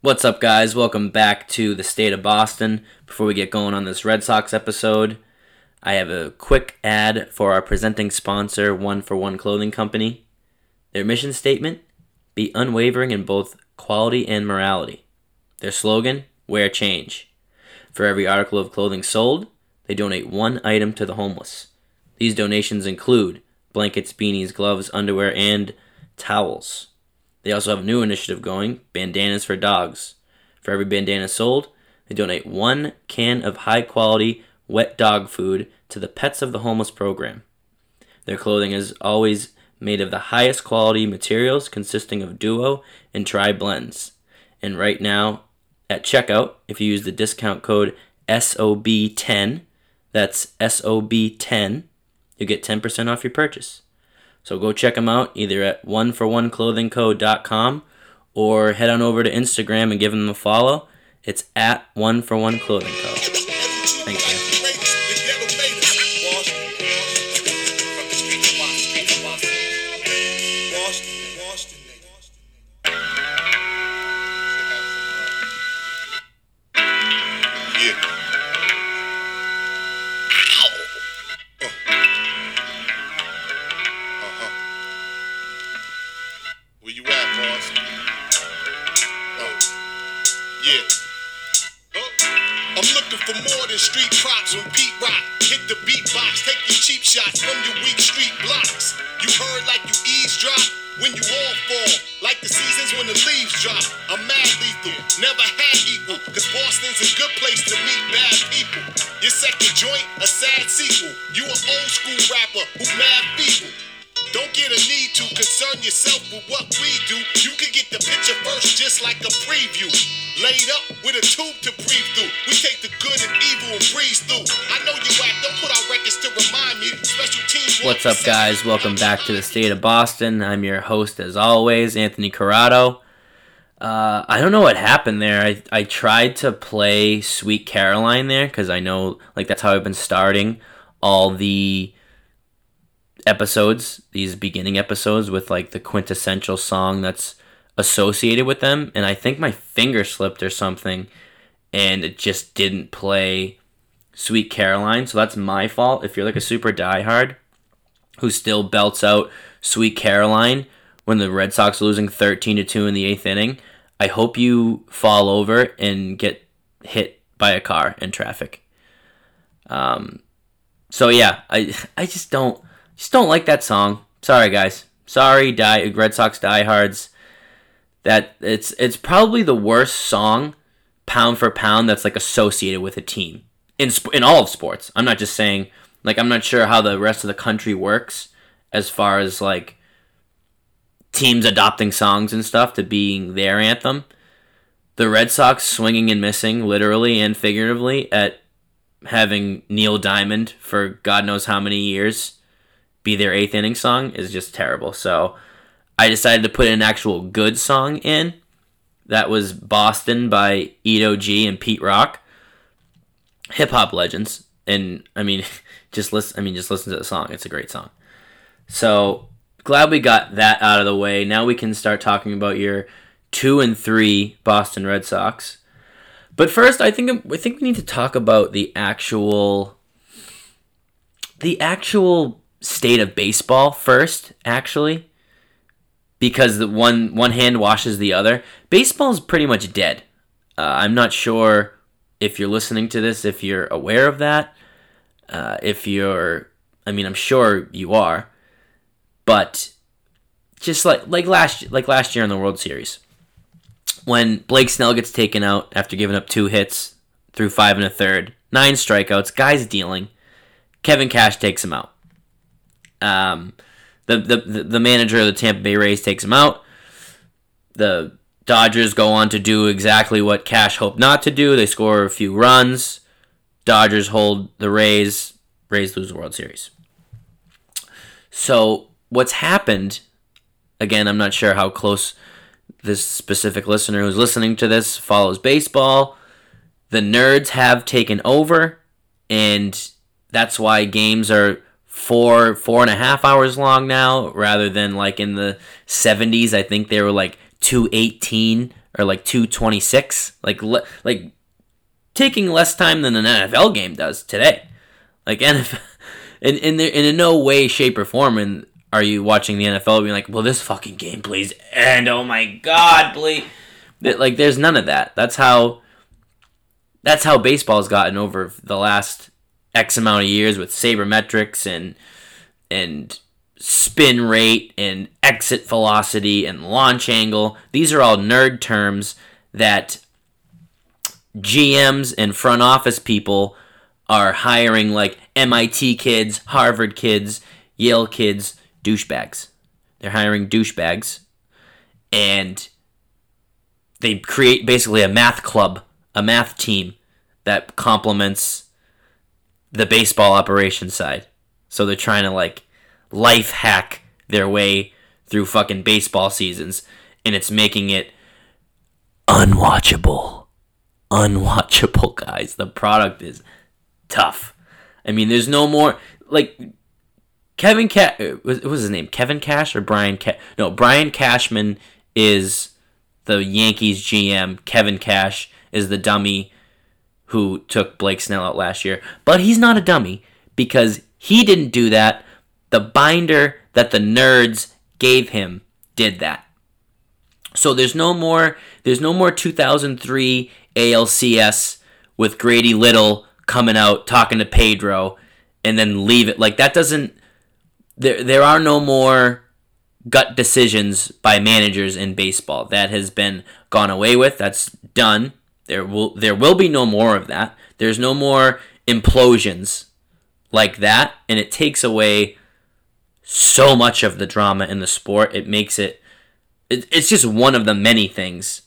What's up, guys? Welcome back to the state of Boston. Before we get going on this Red Sox episode, I have a quick ad for our presenting sponsor, One for One Clothing Company. Their mission statement be unwavering in both quality and morality. Their slogan wear change. For every article of clothing sold, they donate one item to the homeless. These donations include blankets, beanies, gloves, underwear, and towels. They also have a new initiative going bandanas for dogs. For every bandana sold, they donate one can of high quality wet dog food to the Pets of the Homeless program. Their clothing is always made of the highest quality materials consisting of duo and tri blends. And right now, at checkout, if you use the discount code SOB10, that's SOB10, you'll get 10% off your purchase. So go check them out either at oneforoneclothingco.com or head on over to Instagram and give them a follow. It's at One for One Clothing Co. Thank when you all fall. Like the seasons when the leaves drop. I'm mad lethal, never had equal. Cause Boston's a good place to meet bad people. Your second joint, a sad sequel. You an old school rapper who mad people. Don't get a need to concern yourself with what we do. You can get the picture first, just like a preview. Laid up with a tube to breathe through. We take the good and evil and breeze through. I know you act, don't put our records to What's up, guys? Welcome back to the state of Boston. I'm your host, as always, Anthony Corrado. Uh, I don't know what happened there. I, I tried to play Sweet Caroline there because I know like that's how I've been starting all the episodes, these beginning episodes with like the quintessential song that's associated with them. And I think my finger slipped or something and it just didn't play Sweet Caroline. So that's my fault. If you're like a super diehard who still belts out Sweet Caroline when the Red Sox are losing 13 to 2 in the eighth inning, I hope you fall over and get hit by a car in traffic. Um, so yeah, I I just don't just don't like that song. Sorry guys. Sorry, die Red Sox diehards. That it's it's probably the worst song pound for pound that's like associated with a team in in all of sports. I'm not just saying like I'm not sure how the rest of the country works as far as like teams adopting songs and stuff to being their anthem. The Red Sox swinging and missing literally and figuratively at having Neil Diamond for God knows how many years be their eighth inning song is just terrible. So I decided to put an actual good song in. That was Boston by Edo G and Pete Rock. Hip hop legends. And I mean just listen I mean just listen to the song. It's a great song. So glad we got that out of the way. Now we can start talking about your two and three Boston Red Sox. But first, I think I think we need to talk about the actual the actual state of baseball first, actually, because the one one hand washes the other. Baseball is pretty much dead. Uh, I'm not sure if you're listening to this, if you're aware of that. Uh, if you're, I mean, I'm sure you are, but just like like last like last year in the World Series, when Blake Snell gets taken out after giving up two hits through five and a third, nine strikeouts, guys dealing. Kevin Cash takes him out. Um, the, the the manager of the Tampa Bay Rays takes him out. The Dodgers go on to do exactly what Cash hoped not to do. They score a few runs. Dodgers hold the Rays. Rays lose the World Series. So what's happened? Again, I'm not sure how close this specific listener who's listening to this follows baseball. The nerds have taken over, and that's why games are four four and a half hours long now rather than like in the 70s i think they were like 218 or like 226. Like like taking less time than an NFL game does today. Like NFL, in in in no way, shape, or form, and are you watching the NFL being like, "Well, this fucking game please end." Oh my god, please. Like, there's none of that. That's how. That's how baseball's gotten over the last X amount of years with sabermetrics and and spin rate and exit velocity and launch angle. These are all nerd terms that GMs and front office people are hiring like MIT kids, Harvard kids, Yale kids, douchebags. They're hiring douchebags and they create basically a math club, a math team that complements the baseball operation side. So they're trying to like life hack their way through fucking baseball seasons and it's making it unwatchable. Unwatchable, guys. The product is tough. I mean, there's no more like Kevin Cash. What was his name? Kevin Cash or Brian? Ca- no, Brian Cashman is the Yankees GM. Kevin Cash is the dummy who took Blake Snell out last year. But he's not a dummy because he didn't do that. The binder that the nerds gave him did that. So there's no more there's no more 2003 ALCS with Grady Little coming out talking to Pedro and then leave it. Like that doesn't there there are no more gut decisions by managers in baseball. That has been gone away with. That's done. There will there will be no more of that. There's no more implosions like that and it takes away so much of the drama in the sport. It makes it, it it's just one of the many things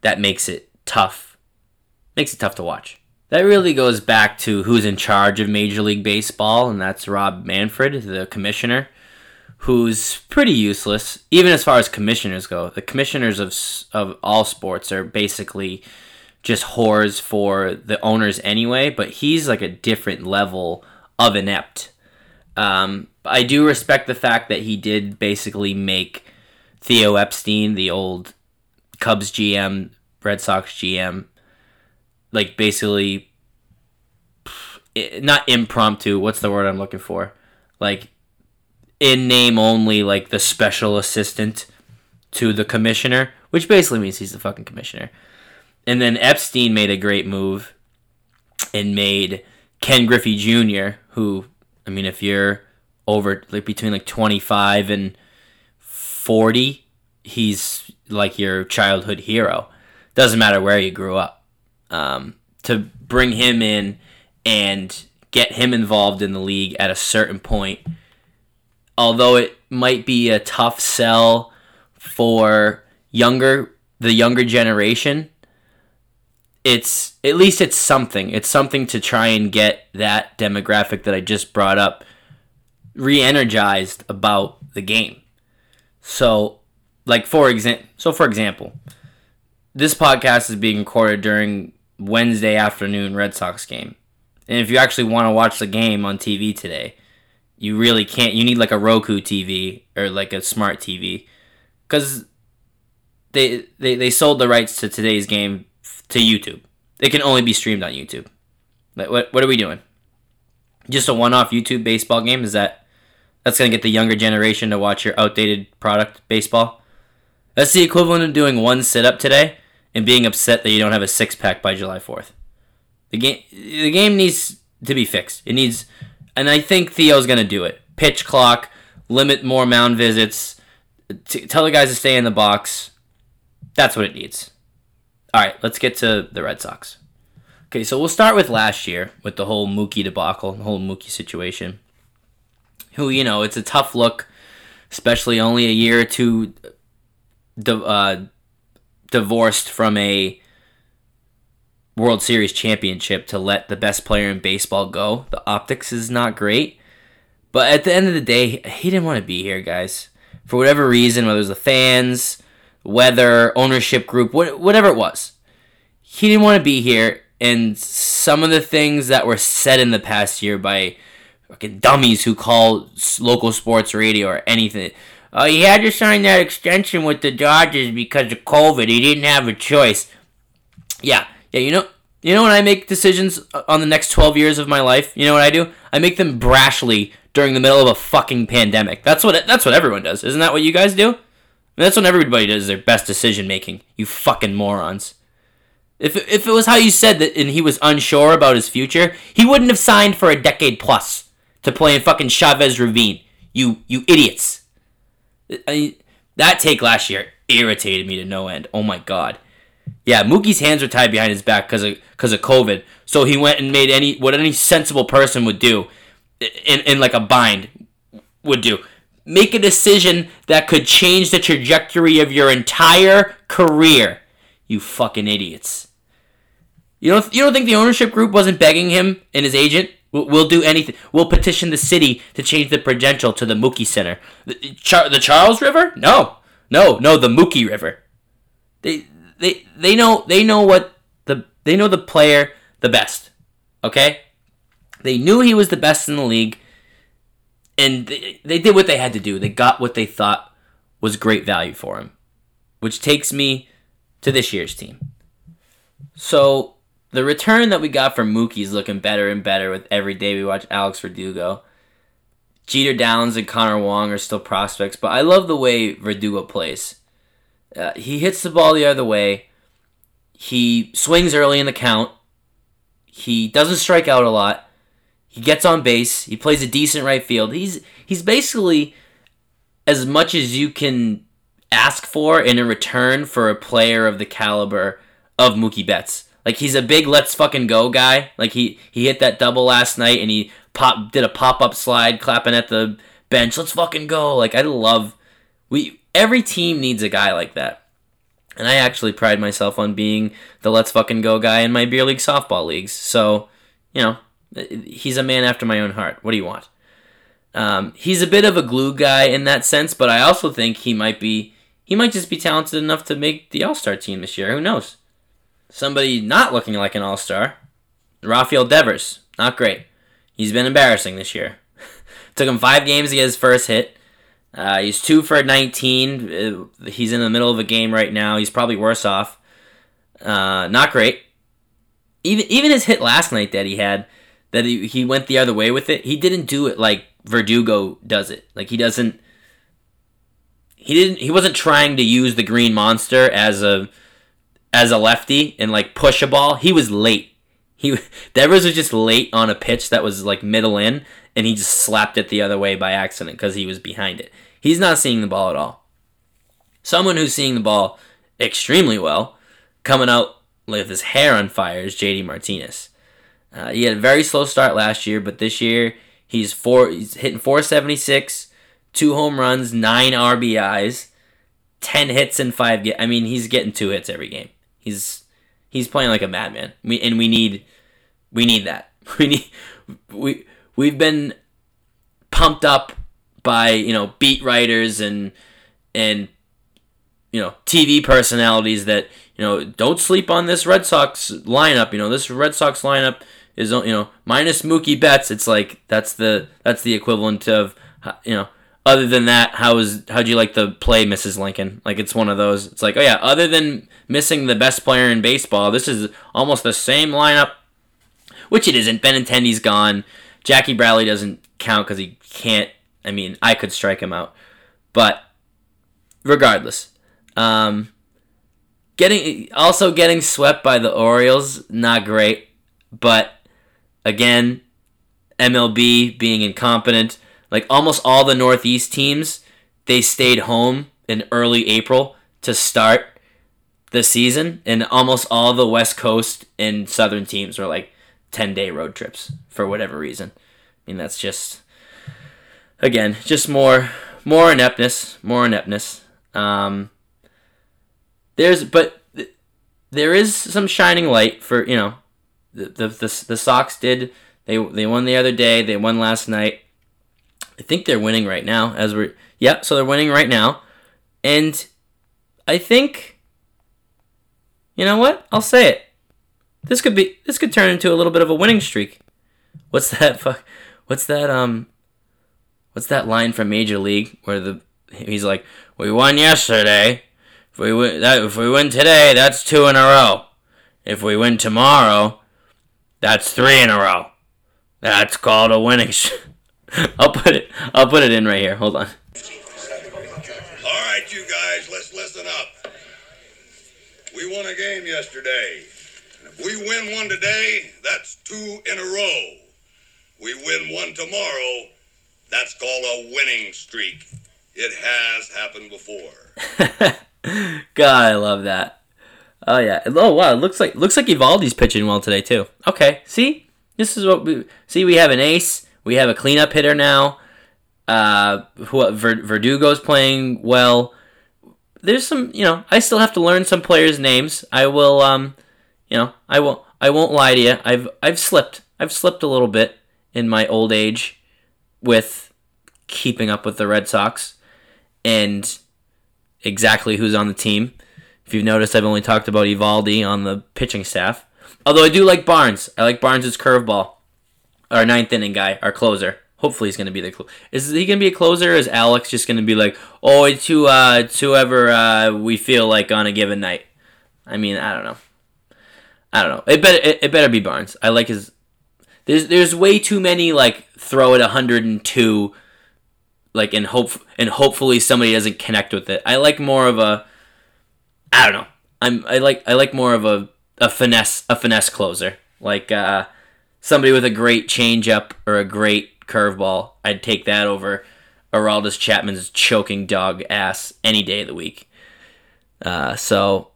that makes it tough. Makes it tough to watch. That really goes back to who's in charge of Major League Baseball, and that's Rob Manfred, the commissioner, who's pretty useless, even as far as commissioners go. The commissioners of, of all sports are basically just whores for the owners anyway, but he's like a different level of inept. Um, I do respect the fact that he did basically make Theo Epstein, the old Cubs GM, Red Sox GM, like basically not impromptu. What's the word I'm looking for? Like in name only, like the special assistant to the commissioner, which basically means he's the fucking commissioner. And then Epstein made a great move and made Ken Griffey Jr., who, I mean, if you're over like between like 25 and 40, he's like your childhood hero. Doesn't matter where you grew up. Um, to bring him in and get him involved in the league at a certain point, although it might be a tough sell for younger the younger generation, it's at least it's something. It's something to try and get that demographic that I just brought up re-energized about the game. So, like for example, so for example, this podcast is being recorded during Wednesday afternoon Red Sox game. And if you actually want to watch the game on TV today, you really can't. You need like a Roku TV or like a smart TV cuz they, they they sold the rights to today's game to YouTube. It can only be streamed on YouTube. Like what what are we doing? Just a one-off YouTube baseball game is that that's going to get the younger generation to watch your outdated product baseball. That's the equivalent of doing one sit up today and being upset that you don't have a six pack by July 4th. The game the game needs to be fixed. It needs and I think Theo's going to do it. Pitch clock, limit more mound visits, t- tell the guys to stay in the box. That's what it needs. All right, let's get to the Red Sox. Okay, so we'll start with last year with the whole Mookie debacle, the whole Mookie situation who you know it's a tough look, especially only a year or two di- uh, divorced from a World Series championship to let the best player in baseball go. The optics is not great, but at the end of the day, he didn't want to be here, guys. For whatever reason, whether it was the fans, weather, ownership group, whatever it was, he didn't want to be here. And some of the things that were said in the past year by fucking dummies who call local sports radio or anything. Oh, he had to sign that extension with the Dodgers because of COVID. He didn't have a choice. Yeah, yeah. You know, you know when I make decisions uh, on the next twelve years of my life, you know what I do? I make them brashly during the middle of a fucking pandemic. That's what that's what everyone does. Isn't that what you guys do? I mean, that's when everybody does their best decision making. You fucking morons. If if it was how you said that, and he was unsure about his future, he wouldn't have signed for a decade plus to play in fucking Chavez Ravine. You you idiots. I, that take last year irritated me to no end. Oh my god. Yeah, Mookie's hands were tied behind his back because of because of COVID. So he went and made any what any sensible person would do, in in like a bind, would do. Make a decision that could change the trajectory of your entire career. You fucking idiots. You don't you don't think the ownership group wasn't begging him and his agent? We'll, we'll do anything. We'll petition the city to change the Prudential to the Mookie Center. The, Char- the Charles River? No, no, no. The Mookie River. They they they know they know what the they know the player the best. Okay, they knew he was the best in the league, and they, they did what they had to do. They got what they thought was great value for him, which takes me to this year's team. So the return that we got from Mookie is looking better and better with every day we watch Alex Verdugo. Jeter Downs and Connor Wong are still prospects, but I love the way Verdugo plays. Uh, he hits the ball the other way. He swings early in the count. He doesn't strike out a lot. He gets on base. He plays a decent right field. He's he's basically as much as you can ask for in a return for a player of the caliber of Mookie Betts. Like he's a big let's fucking go guy. Like he he hit that double last night and he pop did a pop up slide clapping at the bench. Let's fucking go. Like I love we every team needs a guy like that. And I actually pride myself on being the let's fucking go guy in my beer league softball leagues. So, you know, he's a man after my own heart. What do you want? Um, he's a bit of a glue guy in that sense, but I also think he might be he might just be talented enough to make the All Star team this year. Who knows? Somebody not looking like an All Star, Rafael Devers, not great. He's been embarrassing this year. Took him five games to get his first hit. Uh, he's two for 19. Uh, he's in the middle of a game right now. He's probably worse off. Uh, not great. Even even his hit last night that he had, that he, he went the other way with it. He didn't do it like Verdugo does it. Like he doesn't. He didn't. He wasn't trying to use the green monster as a as a lefty and like push a ball. He was late. He Devers was just late on a pitch that was like middle in, and he just slapped it the other way by accident because he was behind it. He's not seeing the ball at all. Someone who's seeing the ball extremely well, coming out with his hair on fire, is JD Martinez. Uh, he had a very slow start last year, but this year he's four. He's hitting 476, two home runs, nine RBIs, ten hits in five. I mean, he's getting two hits every game. He's he's playing like a madman. We and we need we need that. We need we we've been pumped up by you know beat writers and and you know TV personalities that you know don't sleep on this Red Sox lineup. You know this Red Sox lineup is you know minus Mookie Betts. It's like that's the that's the equivalent of you know. Other than that, how is how'd you like the play, Mrs. Lincoln? Like it's one of those. It's like oh yeah. Other than missing the best player in baseball, this is almost the same lineup, which it isn't. Benintendi's gone. Jackie Bradley doesn't count because he can't. I mean, I could strike him out, but regardless, um, getting also getting swept by the Orioles, not great. But again, MLB being incompetent, like almost all the Northeast teams, they stayed home in early April to start the season, and almost all the West Coast and Southern teams were like 10 day road trips for whatever reason. I mean, that's just, again, just more, more ineptness, more ineptness. Um, there's, but th- there is some shining light for, you know, the, the, the, the Sox did, they, they won the other day, they won last night. I think they're winning right now as we're, yeah, so they're winning right now. And I think, you know what? I'll say it. This could be this could turn into a little bit of a winning streak. What's that fuck? What's that um? What's that line from Major League where the he's like, "We won yesterday. If we win that, if we win today, that's two in a row. If we win tomorrow, that's three in a row. That's called a winning." I'll put it. I'll put it in right here. Hold on. All right, you guys, let's listen up. We won a game yesterday. If we win one today, that's two in a row. We win one tomorrow, that's called a winning streak. It has happened before. God, I love that. Oh yeah. Oh wow, it looks like looks like Eovaldi's pitching well today too. Okay, see, this is what we see. We have an ace. We have a cleanup hitter now. Uh, who Ver, Verdugo's playing well. There's some, you know, I still have to learn some players' names. I will, um, you know, I won't, I won't lie to you. I've, I've slipped. I've slipped a little bit in my old age with keeping up with the Red Sox and exactly who's on the team. If you've noticed, I've only talked about Eovaldi on the pitching staff. Although I do like Barnes. I like Barnes' curveball. Our ninth inning guy, our closer. Hopefully he's going to be the cl- is he going to be a closer? Is Alex just going to be like, oh, it's who, uh, it's whoever uh, we feel like on a given night? I mean, I don't know. I don't know. It better it, it better be Barnes. I like his. There's there's way too many like throw it 102, like and hope and hopefully somebody doesn't connect with it. I like more of a. I don't know. I'm I like I like more of a a finesse a finesse closer like uh, somebody with a great changeup or a great curveball. I'd take that over Aroldis Chapman's choking dog ass any day of the week. Uh, so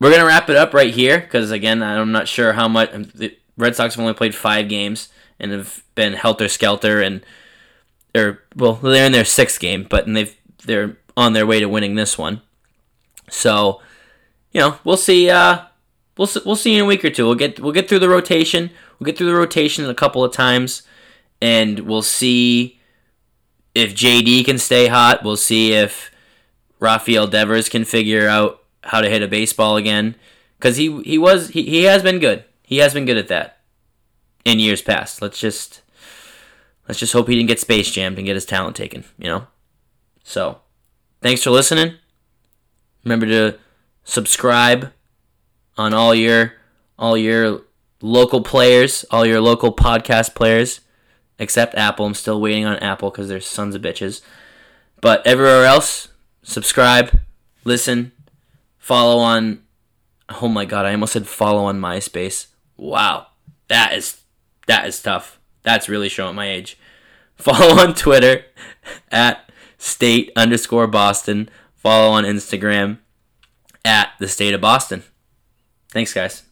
we're gonna wrap it up right here because again, I'm not sure how much the Red Sox have only played five games and have been helter skelter and or well, they're in their sixth game, but and they've they're on their way to winning this one. So, you know, we'll see. Uh, we'll we'll see in a week or two. We'll get we'll get through the rotation. We'll get through the rotation a couple of times and we'll see if JD can stay hot. We'll see if Rafael Devers can figure out how to hit a baseball again because he he was he, he has been good. He has been good at that in years past. Let's just let's just hope he didn't get space jammed and get his talent taken. You know. So, thanks for listening. Remember to subscribe on all your all your local players, all your local podcast players except Apple. I'm still waiting on Apple because they're sons of bitches. But everywhere else, subscribe, listen, follow on. Oh my god, I almost said follow on MySpace. Wow, that is that is tough. That's really showing my age. Follow on Twitter at state underscore Boston. Follow on Instagram at the state of Boston. Thanks, guys.